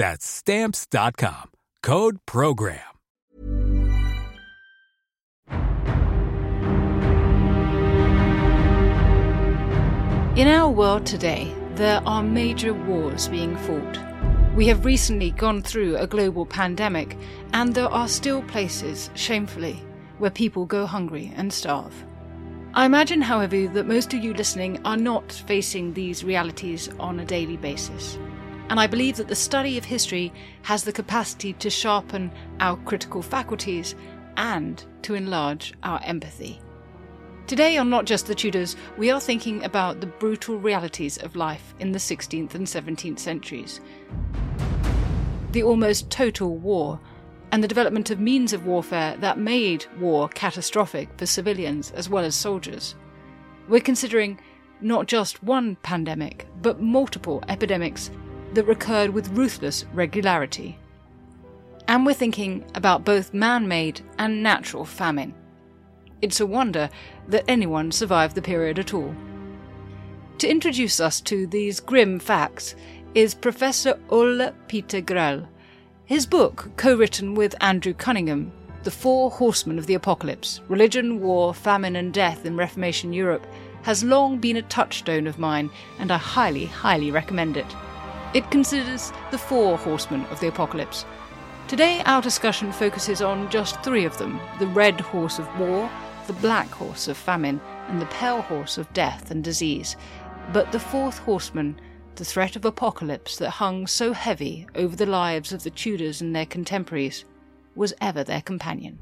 That's stamps.com. Code program. In our world today, there are major wars being fought. We have recently gone through a global pandemic, and there are still places, shamefully, where people go hungry and starve. I imagine, however, that most of you listening are not facing these realities on a daily basis. And I believe that the study of history has the capacity to sharpen our critical faculties and to enlarge our empathy. Today, on Not Just the Tudors, we are thinking about the brutal realities of life in the 16th and 17th centuries. The almost total war, and the development of means of warfare that made war catastrophic for civilians as well as soldiers. We're considering not just one pandemic, but multiple epidemics that recurred with ruthless regularity. And we're thinking about both man made and natural famine. It's a wonder that anyone survived the period at all. To introduce us to these grim facts is Professor Ole Peter Grell. His book, co written with Andrew Cunningham, The Four Horsemen of the Apocalypse Religion, War, Famine, and Death in Reformation Europe, has long been a touchstone of mine, and I highly, highly recommend it. It considers the four horsemen of the apocalypse. Today, our discussion focuses on just three of them the red horse of war, the black horse of famine, and the pale horse of death and disease. But the fourth horseman, the threat of apocalypse that hung so heavy over the lives of the Tudors and their contemporaries, was ever their companion.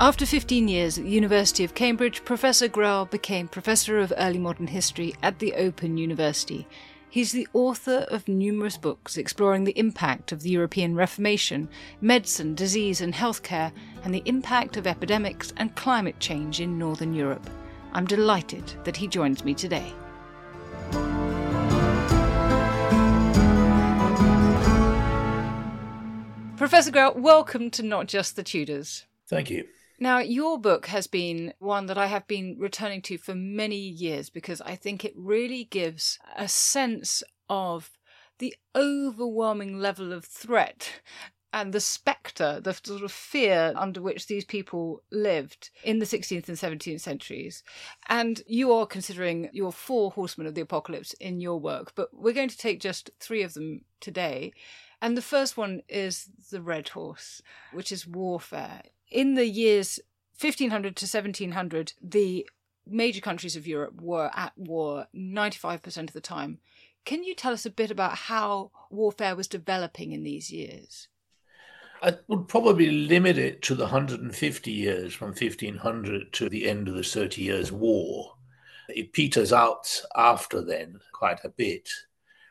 After 15 years at the University of Cambridge, Professor Grell became Professor of Early Modern History at the Open University He's the author of numerous books exploring the impact of the European Reformation, medicine, disease, and healthcare, and the impact of epidemics and climate change in Northern Europe. I'm delighted that he joins me today. Professor Grell, welcome to Not Just the Tudors. Thank you. Now, your book has been one that I have been returning to for many years because I think it really gives a sense of the overwhelming level of threat and the spectre, the sort of fear under which these people lived in the 16th and 17th centuries. And you are considering your four horsemen of the apocalypse in your work, but we're going to take just three of them today. And the first one is the Red Horse, which is warfare in the years 1500 to 1700, the major countries of Europe were at war 95% of the time. Can you tell us a bit about how warfare was developing in these years? I would probably limit it to the 150 years from 1500 to the end of the Thirty Years' War. It peters out after then quite a bit.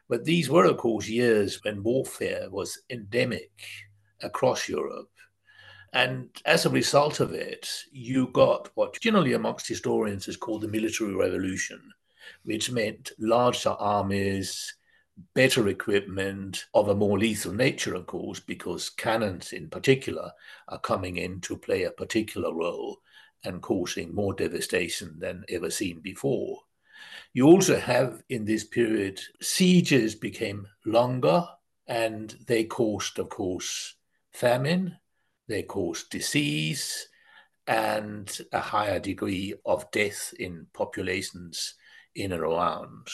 But these were, of course, years when warfare was endemic across Europe. And as a result of it, you got what generally amongst historians is called the military revolution, which meant larger armies, better equipment of a more lethal nature, of course, because cannons in particular are coming in to play a particular role and causing more devastation than ever seen before. You also have in this period, sieges became longer and they caused, of course, famine, they cause disease, and a higher degree of death in populations in and around.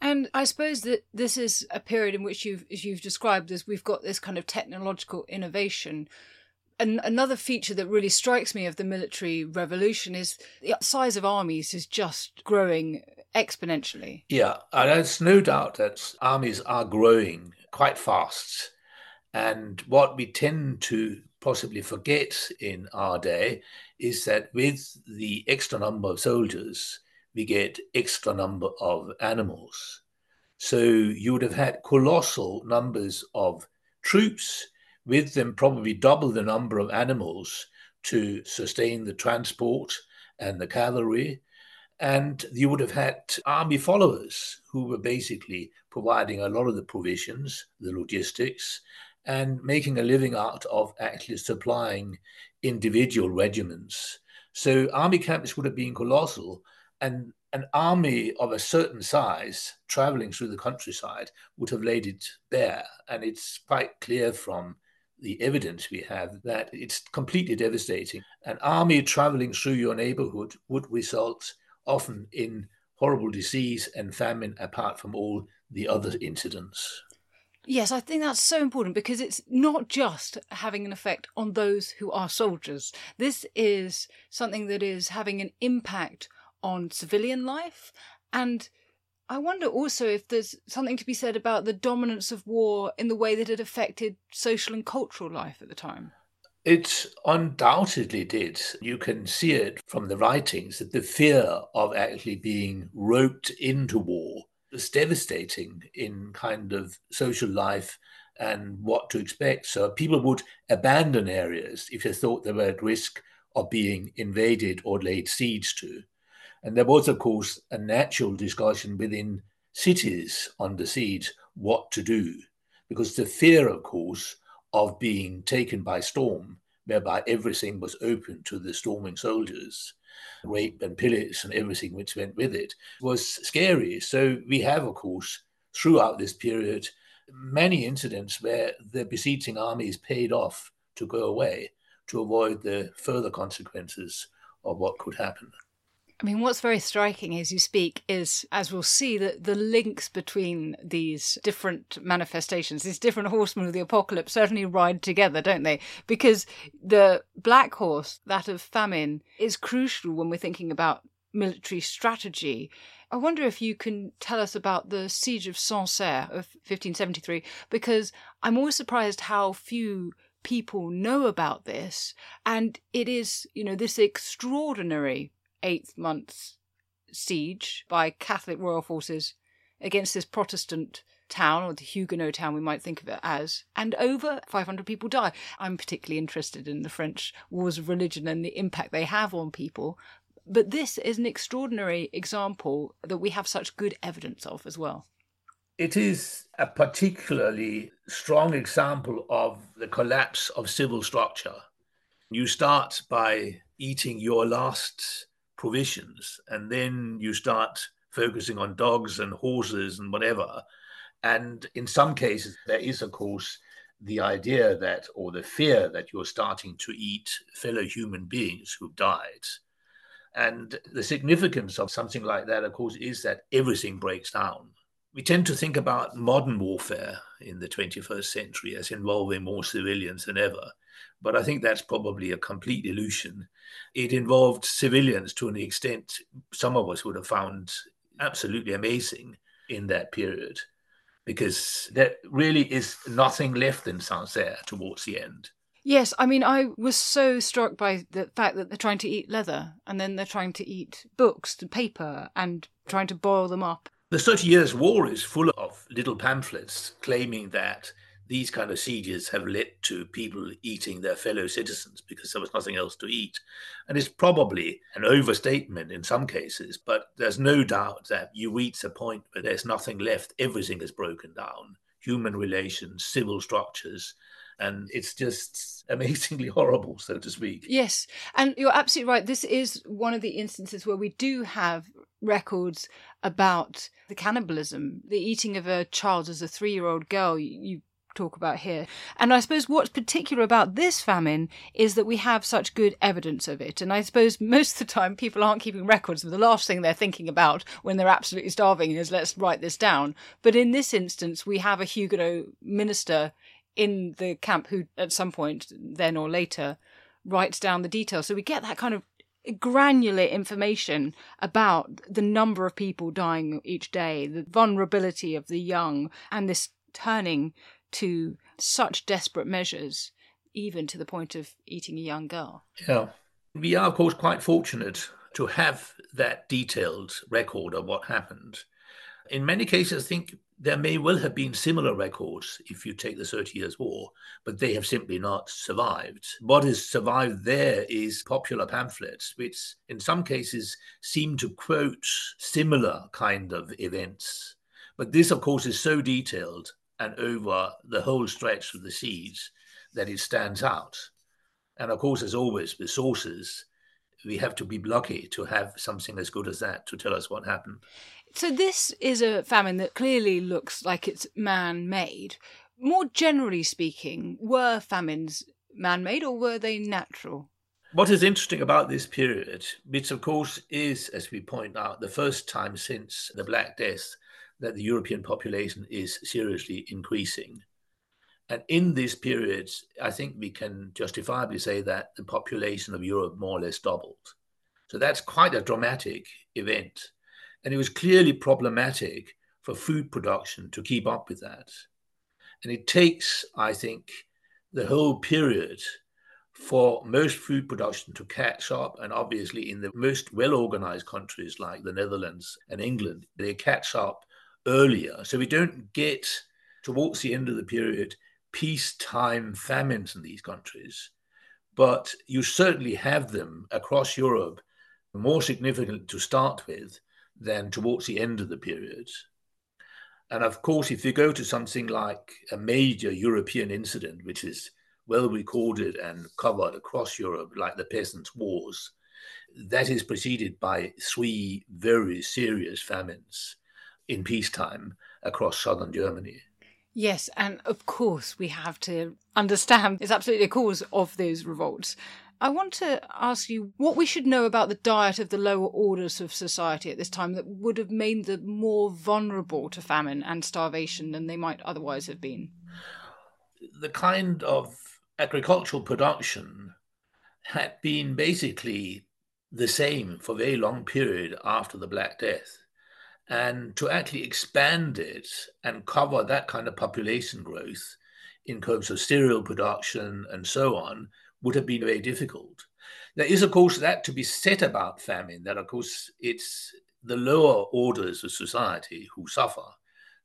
And I suppose that this is a period in which you've, as you've described, as we've got this kind of technological innovation. And another feature that really strikes me of the military revolution is the size of armies is just growing exponentially. Yeah, and there's no doubt that armies are growing quite fast. And what we tend to possibly forget in our day is that with the extra number of soldiers, we get extra number of animals. So you would have had colossal numbers of troops, with them probably double the number of animals to sustain the transport and the cavalry. And you would have had army followers who were basically providing a lot of the provisions, the logistics, and making a living out of actually supplying individual regiments. So army camps would have been colossal, and an army of a certain size traveling through the countryside would have laid it bare. And it's quite clear from the evidence we have that it's completely devastating. An army traveling through your neighborhood would result often in horrible disease and famine, apart from all the other incidents. Yes, I think that's so important because it's not just having an effect on those who are soldiers. This is something that is having an impact on civilian life. And I wonder also if there's something to be said about the dominance of war in the way that it affected social and cultural life at the time. It undoubtedly did. You can see it from the writings that the fear of actually being roped into war was devastating in kind of social life and what to expect. So people would abandon areas if they thought they were at risk of being invaded or laid siege to. And there was, of course, a natural discussion within cities under siege what to do, because the fear, of course, of being taken by storm, whereby everything was open to the storming soldiers, rape and pillage and everything which went with it, was scary. So we have, of course, throughout this period, many incidents where the besieging armies paid off to go away to avoid the further consequences of what could happen. I mean, what's very striking as you speak is, as we'll see, that the links between these different manifestations, these different horsemen of the apocalypse, certainly ride together, don't they? Because the black horse, that of famine, is crucial when we're thinking about military strategy. I wonder if you can tell us about the siege of Sancerre of 1573, because I'm always surprised how few people know about this. And it is, you know, this extraordinary eighth month's siege by Catholic royal forces against this Protestant town, or the Huguenot town we might think of it as, and over 500 people die. I'm particularly interested in the French wars of religion and the impact they have on people. But this is an extraordinary example that we have such good evidence of as well. It is a particularly strong example of the collapse of civil structure. You start by eating your last provisions, and then you start focusing on dogs and horses and whatever. And in some cases, there is, of course, the idea that, or the fear that you're starting to eat fellow human beings who've died. And the significance of something like that, of course, is that everything breaks down. We tend to think about modern warfare in the 21st century as involving more civilians than ever. But I think that's probably a complete illusion. It involved civilians to an extent some of us would have found absolutely amazing in that period, because there really is nothing left in Sancerre towards the end. Yes, I mean, I was so struck by the fact that they're trying to eat leather and then they're trying to eat books and paper and trying to boil them up. The Thirty Years' War is full of little pamphlets claiming that these kind of sieges have led to people eating their fellow citizens because there was nothing else to eat. And it's probably an overstatement in some cases, but there's no doubt that you reach a point where there's nothing left. Everything is broken down human relations, civil structures. And it's just amazingly horrible, so to speak. Yes. And you're absolutely right. This is one of the instances where we do have records about the cannibalism, the eating of a child as a three year old girl. You talk about here. And I suppose what's particular about this famine is that we have such good evidence of it. And I suppose most of the time people aren't keeping records the last thing they're thinking about when they're absolutely starving is let's write this down. But in this instance, we have a Huguenot minister in the camp who at some point then or later writes down the details. So we get that kind of granular information about the number of people dying each day, the vulnerability of the young, and this turning to such desperate measures, even to the point of eating a young girl. Yeah. We are, of course, quite fortunate to have that detailed record of what happened. In many cases, I think there may well have been similar records if you take the Thirty Years' War, but they have simply not survived. What has survived there is popular pamphlets, which in some cases seem to quote similar kind of events. But this, of course, is so detailed and over the whole stretch of the siege that it stands out. And of course, as always with sources, we have to be lucky to have something as good as that to tell us what happened. So, this is a famine that clearly looks like it's man made. More generally speaking, were famines man made or were they natural? What is interesting about this period, which of course is, as we point out, the first time since the Black Death that the European population is seriously increasing. And in this period, I think we can justifiably say that the population of Europe more or less doubled. So that's quite a dramatic event. And it was clearly problematic for food production to keep up with that. And it takes, I think, the whole period for most food production to catch up. And obviously, in the most well organized countries like the Netherlands and England, they catch up earlier. So we don't get towards the end of the period peacetime famines in these countries. But you certainly have them across Europe more significant to start with than towards the end of the period. And of course, if you go to something like a major European incident, which is well recorded and covered across Europe, like the Peasants' Wars, that is preceded by three very serious famines in peacetime across southern Germany. Yes, and of course we have to understand it's absolutely a cause of those revolts. I want to ask you what we should know about the diet of the lower orders of society at this time that would have made them more vulnerable to famine and starvation than they might otherwise have been. The kind of agricultural production had been basically the same for a very long period after the Black Death. And to actually expand it and cover that kind of population growth in terms of cereal production and so on would have been very difficult. There is, of course, that to be said about famine, that, of course, it's the lower orders of society who suffer.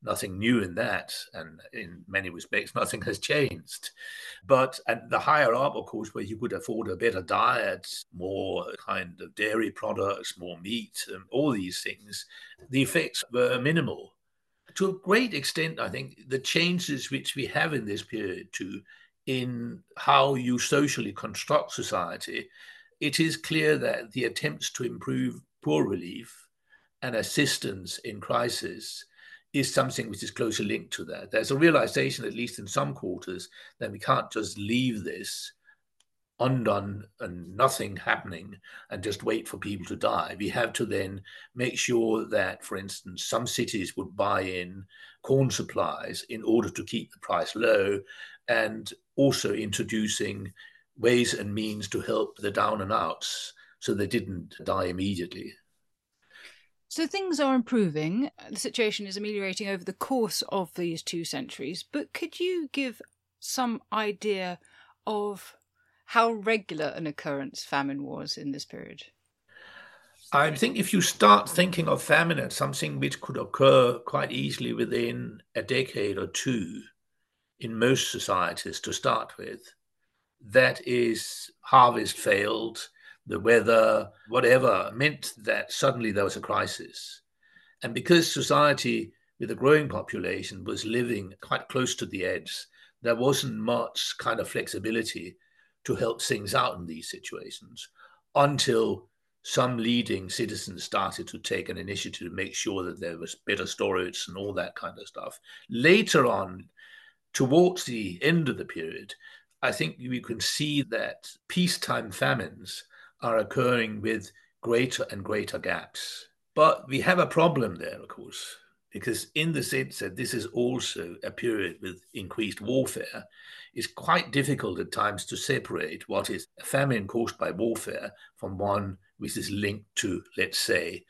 Nothing new in that, and in many respects, nothing has changed. But at the higher up, of course, where you could afford a better diet, more kind of dairy products, more meat, and all these things, the effects were minimal. To a great extent, I think the changes which we have in this period too, in how you socially construct society, it is clear that the attempts to improve poor relief and assistance in crisis is something which is closely linked to that. There's a realization, at least in some quarters, that we can't just leave this undone and nothing happening and just wait for people to die. We have to then make sure that, for instance, some cities would buy in corn supplies in order to keep the price low and also introducing ways and means to help the down and outs so they didn't die immediately. So things are improving. Uh, the situation is ameliorating over the course of these two centuries. But could you give some idea of how regular an occurrence famine was in this period? I think if you start thinking of famine as something which could occur quite easily within a decade or two, in most societies to start with. That is, harvest failed, the weather, whatever, meant that suddenly there was a crisis. And because society with a growing population was living quite close to the edge, there wasn't much kind of flexibility to help things out in these situations until some leading citizens started to take an initiative to make sure that there was better storage and all that kind of stuff. Later on, towards the end of the period, I think we can see that peacetime famines are occurring with greater and greater gaps. But we have a problem there, of course, because in the sense that this is also a period with increased warfare, it's quite difficult at times to separate what is a famine caused by warfare from one which is linked to, let's say,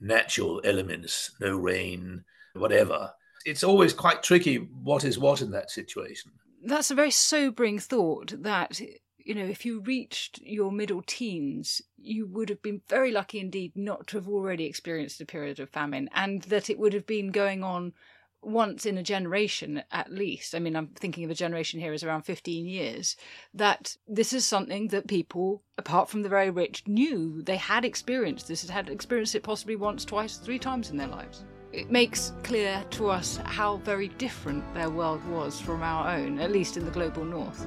natural elements, no rain, whatever. It's always quite tricky what is what in that situation. That's a very sobering thought that you know, if you reached your middle teens, you would have been very lucky indeed not to have already experienced a period of famine, and that it would have been going on once in a generation at least. I mean, I'm thinking of a generation here as around 15 years, that this is something that people, apart from the very rich, knew they had experienced this, had experienced it possibly once, twice, three times in their lives. It makes clear to us how very different their world was from our own, at least in the global north.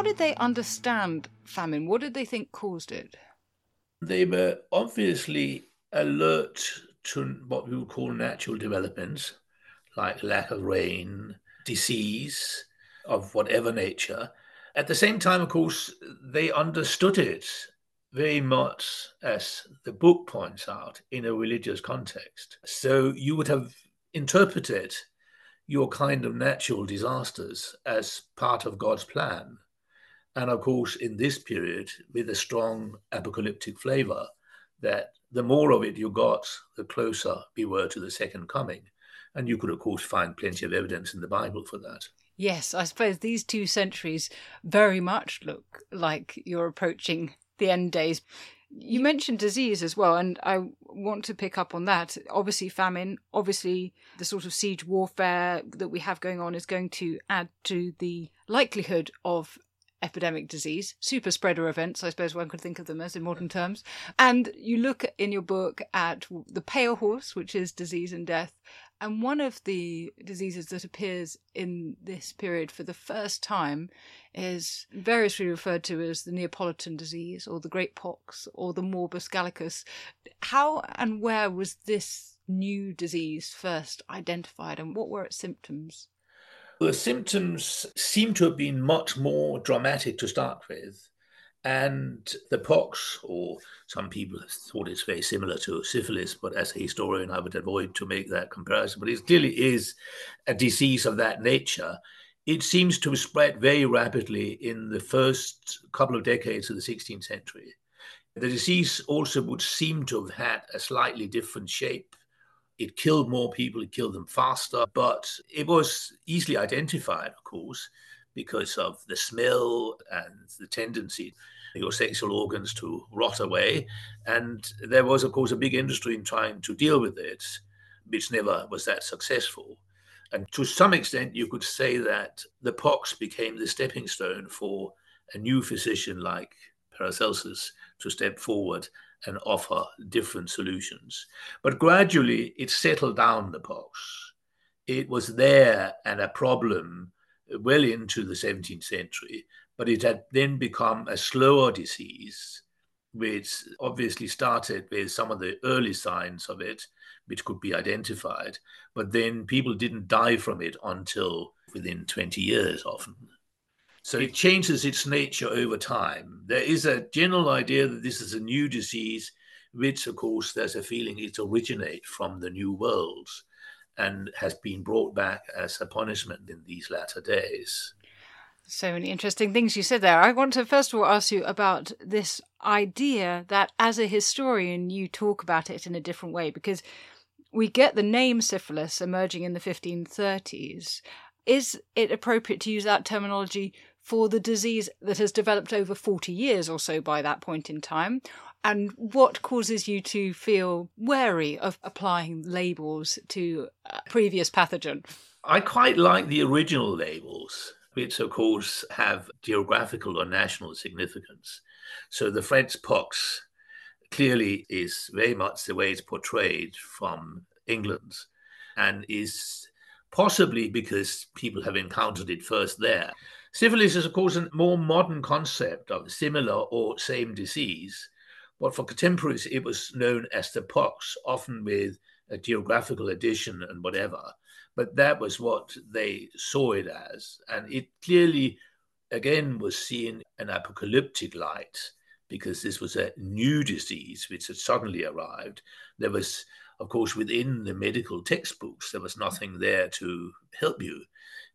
How did they understand famine? What did they think caused it? They were obviously alert to what we would call natural developments, like lack of rain, disease of whatever nature. At the same time, of course, they understood it very much, as the book points out, in a religious context. So you would have interpreted your kind of natural disasters as part of God's plan. And of course, in this period, with a strong apocalyptic flavor, that the more of it you got, the closer we were to the second coming. And you could, of course, find plenty of evidence in the Bible for that. Yes, I suppose these two centuries very much look like you're approaching the end days. You mentioned disease as well, and I want to pick up on that. Obviously, famine, obviously, the sort of siege warfare that we have going on is going to add to the likelihood of epidemic disease, super spreader events, I suppose one could think of them as in modern terms. And you look in your book at the pale horse, which is disease and death. And one of the diseases that appears in this period for the first time is variously referred to as the Neapolitan disease or the Great Pox or the Morbus Gallicus. How and where was this new disease first identified and what were its symptoms? The symptoms seem to have been much more dramatic to start with. And the pox, or some people thought it's very similar to syphilis, but as a historian, I would avoid to make that comparison. But it clearly is a disease of that nature. It seems to have spread very rapidly in the first couple of decades of the 16th century. The disease also would seem to have had a slightly different shape it killed more people, it killed them faster, but it was easily identified, of course, because of the smell and the tendency your sexual organs to rot away. And there was, of course, a big industry in trying to deal with it, which never was that successful. And to some extent, you could say that the pox became the stepping stone for a new physician like Paracelsus to step forward and offer different solutions. But gradually it settled down the pox. It was there and a problem well into the 17th century, but it had then become a slower disease, which obviously started with some of the early signs of it, which could be identified. But then people didn't die from it until within 20 years often. So it changes its nature over time. There is a general idea that this is a new disease, which, of course, there's a feeling it originates from the New Worlds and has been brought back as a punishment in these latter days. So many interesting things you said there. I want to first of all ask you about this idea that as a historian you talk about it in a different way because we get the name syphilis emerging in the 1530s. Is it appropriate to use that terminology for the disease that has developed over 40 years or so by that point in time? And what causes you to feel wary of applying labels to a previous pathogen? I quite like the original labels, which of course have geographical or national significance. So the French pox clearly is very much the way it's portrayed from England and is possibly because people have encountered it first there. Syphilis is, of course, a more modern concept of similar or same disease, but for contemporaries, it was known as the pox, often with a geographical addition and whatever. But that was what they saw it as. And it clearly, again, was seen in apocalyptic light because this was a new disease which had suddenly arrived. There was, of course, within the medical textbooks, there was nothing there to help you.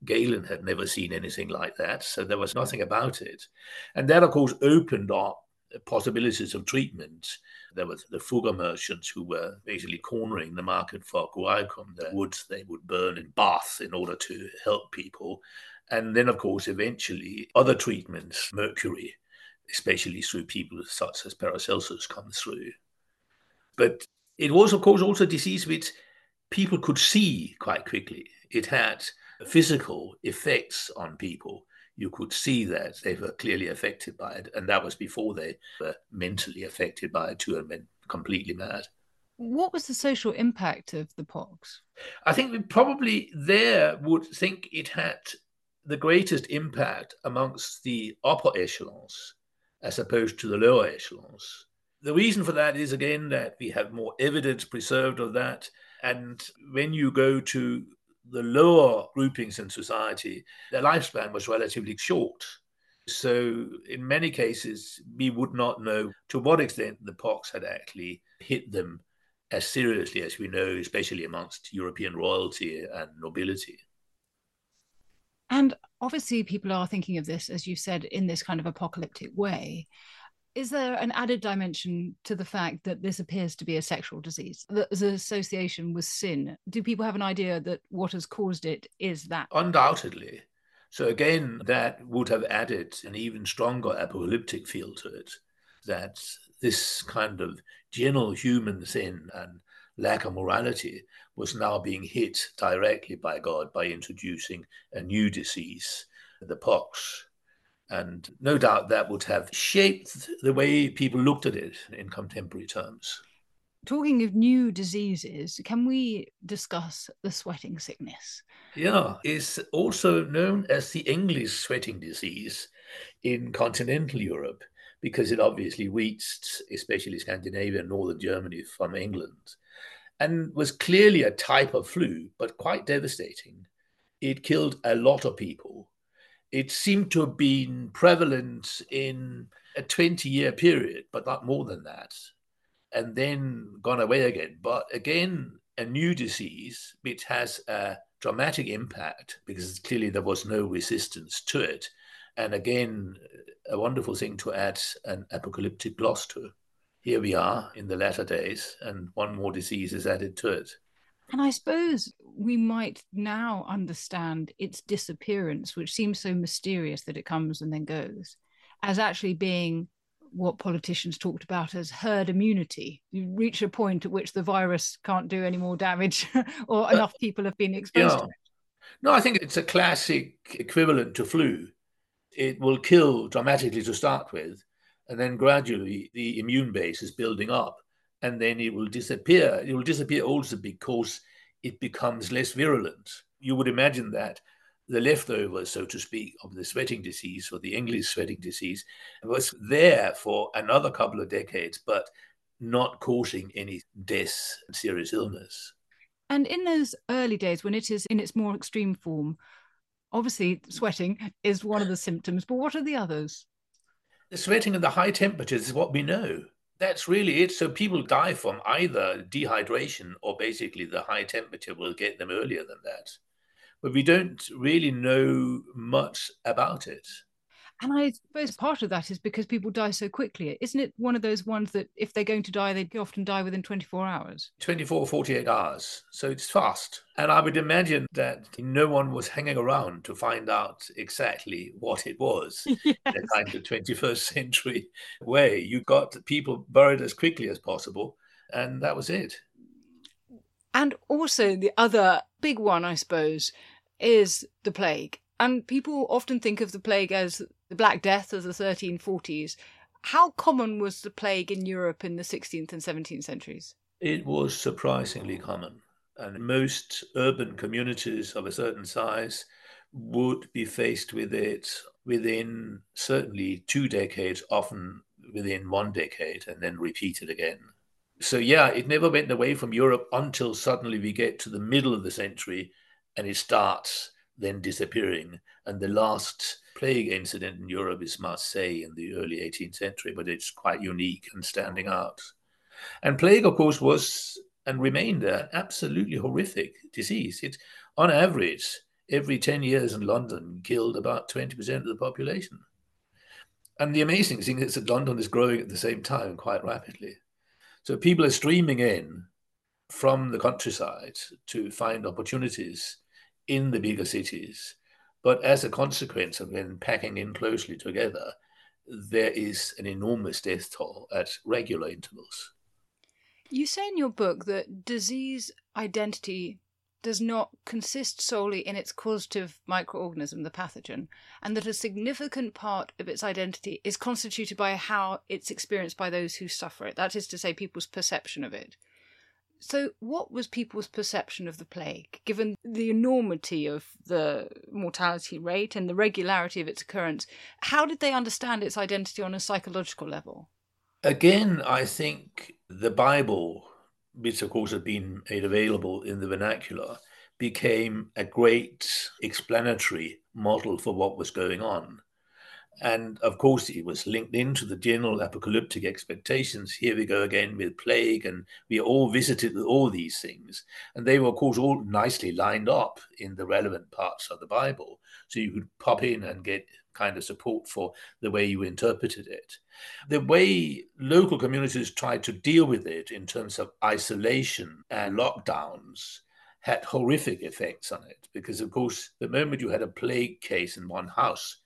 Galen had never seen anything like that, so there was nothing about it. And that, of course, opened up possibilities of treatment. There were the Fugger merchants who were basically cornering the market for guaiacum, the woods they would burn in Bath in order to help people. And then, of course, eventually other treatments, mercury, especially through people such as Paracelsus, come through. But it was, of course, also a disease which people could see quite quickly. It had physical effects on people, you could see that they were clearly affected by it. And that was before they were mentally affected by it too and went completely mad. What was the social impact of the pox? I think we probably there would think it had the greatest impact amongst the upper echelons as opposed to the lower echelons. The reason for that is again that we have more evidence preserved of that. And when you go to the lower groupings in society, their lifespan was relatively short. So, in many cases, we would not know to what extent the pox had actually hit them as seriously as we know, especially amongst European royalty and nobility. And obviously, people are thinking of this, as you said, in this kind of apocalyptic way is there an added dimension to the fact that this appears to be a sexual disease? There's an association with sin. Do people have an idea that what has caused it is that? Undoubtedly. So again that would have added an even stronger apocalyptic feel to it that this kind of general human sin and lack of morality was now being hit directly by god by introducing a new disease the pox And no doubt that would have shaped the way people looked at it in contemporary terms. Talking of new diseases, can we discuss the sweating sickness? Yeah, it's also known as the English sweating disease in continental Europe because it obviously reached, especially Scandinavia and northern Germany from England, and was clearly a type of flu, but quite devastating. It killed a lot of people. It seemed to have been prevalent in a 20 year period, but not more than that and then gone away again. But again, a new disease which has a dramatic impact because clearly there was no resistance to it. And again, a wonderful thing to add an apocalyptic gloss to. Here we are in the latter days, and one more disease is added to it. And I suppose we might now understand its disappearance, which seems so mysterious that it comes and then goes, as actually being what politicians talked about as herd immunity. You reach a point at which the virus can't do any more damage, or uh, enough people have been exposed yeah. to it. No, I think it's a classic equivalent to flu. It will kill dramatically to start with, and then gradually the immune base is building up, and then it will disappear. It will disappear also because it becomes less virulent. You would imagine that the leftovers, so to speak, of the sweating disease or the English sweating disease was there for another couple of decades, but not causing any deaths and serious illness. And in those early days, when it is in its more extreme form, obviously sweating is one of the symptoms, but what are the others? The sweating and the high temperatures is what we know. That's really it. So people die from either dehydration or basically the high temperature will get them earlier than that but we don't really know much about it. And I suppose part of that is because people die so quickly. Isn't it one of those ones that if they're going to die, they often die within 24 hours? 24, 48 hours. So it's fast. And I would imagine that no one was hanging around to find out exactly what it was yes. in a kind of 21st century way. You got people buried as quickly as possible, and that was it. And also, the other big one, I suppose, is the plague. And people often think of the plague as the Black Death of the 1340s. How common was the plague in Europe in the 16th and 17th centuries? It was surprisingly common. And most urban communities of a certain size would be faced with it within certainly two decades, often within one decade, and then repeated again. So, yeah, it never went away from Europe until suddenly we get to the middle of the century and it starts then disappearing. And the last plague incident in Europe is Marseille in the early 18th century, but it's quite unique and standing out. And plague, of course, was and remained an absolutely horrific disease. It, on average, every 10 years in London killed about 20% of the population. And the amazing thing is that London is growing at the same time quite rapidly. So people are streaming in from the countryside to find opportunities in the bigger cities. But as a consequence of them packing in closely together, there is an enormous death toll at regular intervals. You say in your book that disease identity does not consist solely in its causative microorganism, the pathogen, and that a significant part of its identity is constituted by how it's experienced by those who suffer it. That is to say, people's perception of it. So, what was people's perception of the plague, given the enormity of the mortality rate and the regularity of its occurrence? How did they understand its identity on a psychological level? Again, I think the Bible, which of course had been made available in the vernacular, became a great explanatory model for what was going on. And of course, it was linked into the general apocalyptic expectations. Here we go again with plague, and we all visited all these things. And they were, of course, all nicely lined up in the relevant parts of the Bible. So you could pop in and get kind of support for the way you interpreted it. The way local communities tried to deal with it in terms of isolation and lockdowns had horrific effects on it. Because, of course, the moment you had a plague case in one house,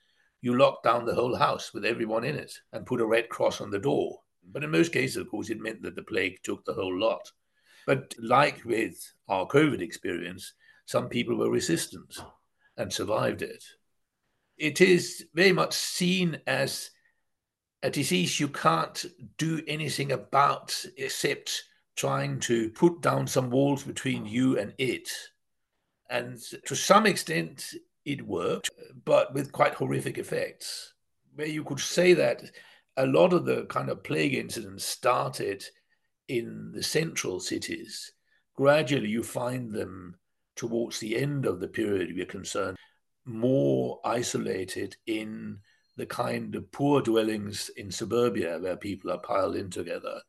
you locked down the whole house with everyone in it and put a red cross on the door. But in most cases, of course, it meant that the plague took the whole lot. But like with our COVID experience, some people were resistant and survived it. it is very much seen as a disease you can't do anything about except trying to put down some walls between you and it. And to some extent, it worked, but with quite horrific effects. Where you could say that a lot of the kind of plague incidents started in the central cities. Gradually, you find them towards the end of the period we're concerned more isolated in the kind of poor dwellings in suburbia where people are piled in together.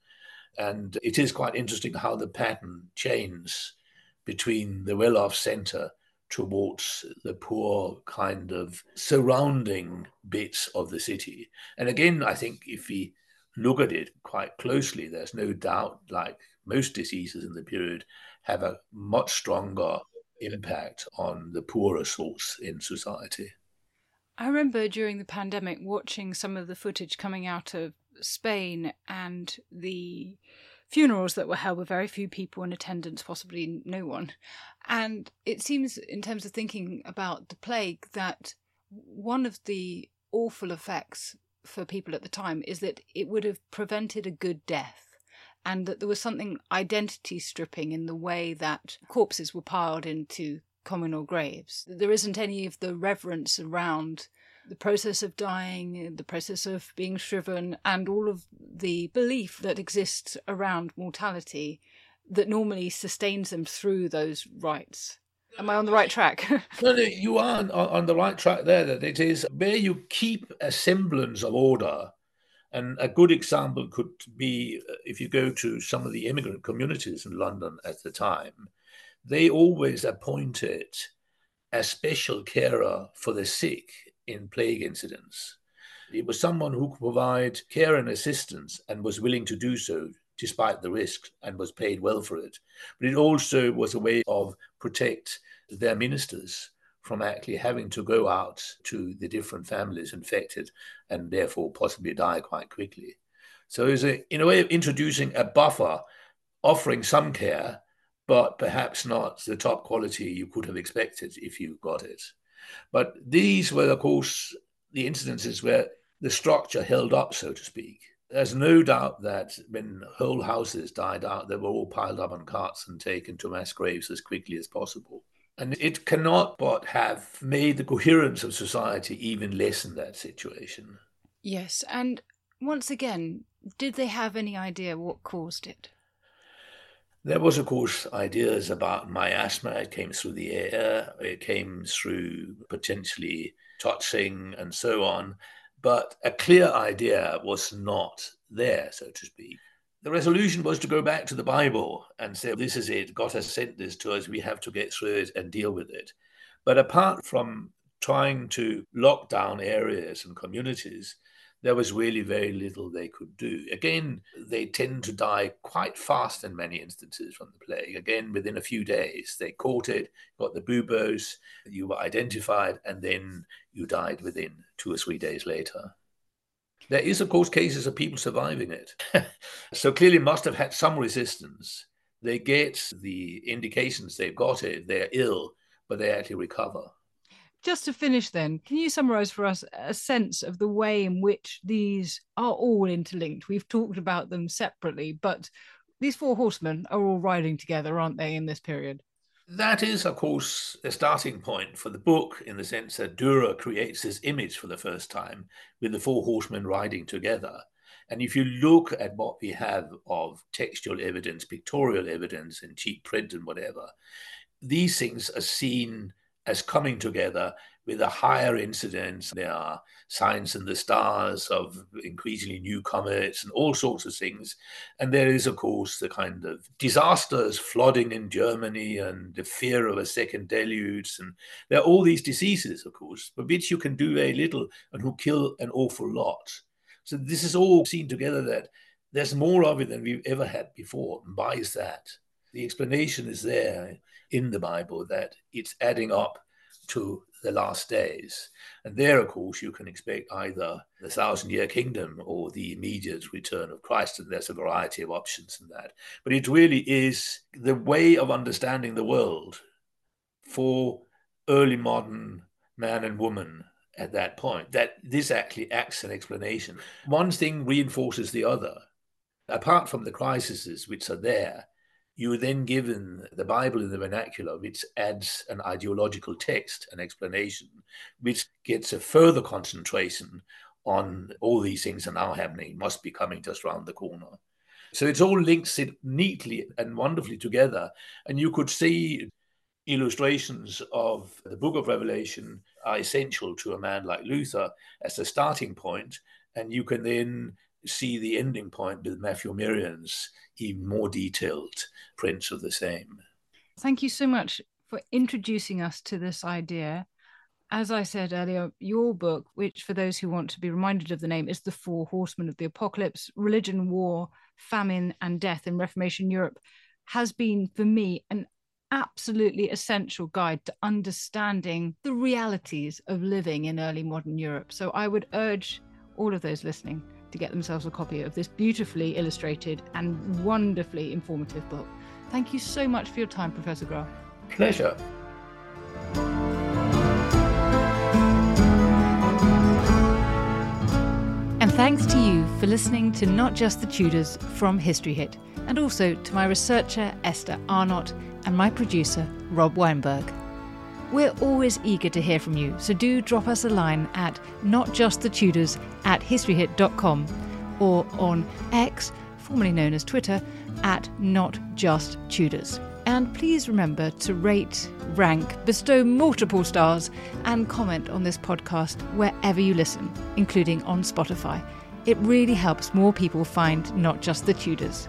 And it is quite interesting how the pattern changes between the well off center towards the poor kind of surrounding bits of the city. And again, I think if we look at it quite closely, there's no doubt, like most diseases in the period, have a much stronger impact on the poorer sorts in society. I remember during the pandemic watching some of the footage coming out of Spain and the funerals that were held with very few people in attendance, possibly no one. And it seems, in terms of thinking about the plague, that one of the awful effects for people at the time is that it would have prevented a good death and that there was something identity stripping in the way that corpses were piled into communal graves. There isn't any of the reverence around the process of dying, the process of being shriven, and all of the belief that exists around mortality that normally sustains them through those rites. Am I on the right track? no, no, you are on, on the right track there. That it is where you keep a semblance of order and a good example could be if you go to some of the immigrant communities in London at the time, they always appointed a special carer for the sick in plague incidents. It was someone who could provide care and assistance and was willing to do so despite the risk and was paid well for it. But it also was a way of protect their ministers from actually having to go out to the different families infected and therefore possibly die quite quickly. So it's a, in a way of introducing a buffer, offering some care, but perhaps not the top quality you could have expected if you got it. But these were, of course, the incidences where the structure held up, so to speak. There's no doubt that when whole houses died out, they were all piled up on carts and taken to mass graves as quickly as possible. And it cannot but have made the coherence of society even less in that situation. Yes, and once again, did they have any idea what caused it? There was, of course, ideas about miasma. It came through the air, it came through potentially touching and so on. But a clear idea was not there, so to speak the resolution was to go back to the Bible and say, This is it. God has sent this to us. We have to get through it and deal with it. But apart from trying to lock down areas and communities, there was really very little they could do. Again, they tend to die quite fast in many instances from the plague. Again, within a few days, they caught it, got the buboes, you were identified, and then you died within two or three days later. There is, of course, cases of people surviving it. so clearly must have had some resistance. They get the indications they've got it, they're ill, but they actually recover. Just to finish, then, can you summarize for us a sense of the way in which these are all interlinked? We've talked about them separately, but these four horsemen are all riding together, aren't they, in this period? That is, of course, a starting point for the book in the sense that Dürer creates this image for the first time with the four horsemen riding together. And if you look at what we have of textual evidence, pictorial evidence, and cheap print and whatever, these things are seen as coming together with a higher incidence. There are signs in the stars of increasingly new comets and all sorts of things. And there is, of course, the kind of disasters, flooding in Germany and the fear of a second deluge. And there are all these diseases, of course, for which you can do very little and who kill an awful lot. So this is all seen together that there's more of it than we've ever had before. And why is that? The explanation is there in the Bible that it's adding up to the last days. And there, of course, you can expect either the thousand year kingdom or the immediate return of Christ. And there's a variety of options in that. But it really is the way of understanding the world for early modern man and woman at that point that this actually acts an explanation. One thing reinforces the other. Apart from the crises which are there, you are then given the Bible in the vernacular, which adds an ideological text, an explanation, which gets a further concentration on all these things are now happening, must be coming just round the corner. So it's all linked neatly and wonderfully together. And you could see illustrations of the book of Revelation are essential to a man like Luther as a starting point, and you can then see the ending point with Matthew Merian's even more detailed prints of the same. Thank you so much for introducing us to this idea. As I said earlier, your book, which for those who want to be reminded of the name, is The Four Horsemen of the Apocalypse Religion, War, Famine, and Death in Reformation Europe, has been for me an absolutely essential guide to understanding the realities of living in early modern Europe. So I would urge all of those listening to get themselves a copy of this beautifully illustrated and wonderfully informative book. Thank you so much for your time, Professor Grell. Pleasure. And thanks to you for listening to Not Just the Tudors from History Hit, and also to my researcher Esther Arnott and my producer, Rob Weinberg. We're always eager to hear from you, so do drop us a line at notjustthetudors at historyhit.com or on X, formerly known as Twitter, at notjusttudors. And please remember to rate, rank, bestow multiple stars, and comment on this podcast wherever you listen, including on Spotify. It really helps more people find Not Just the Tudors.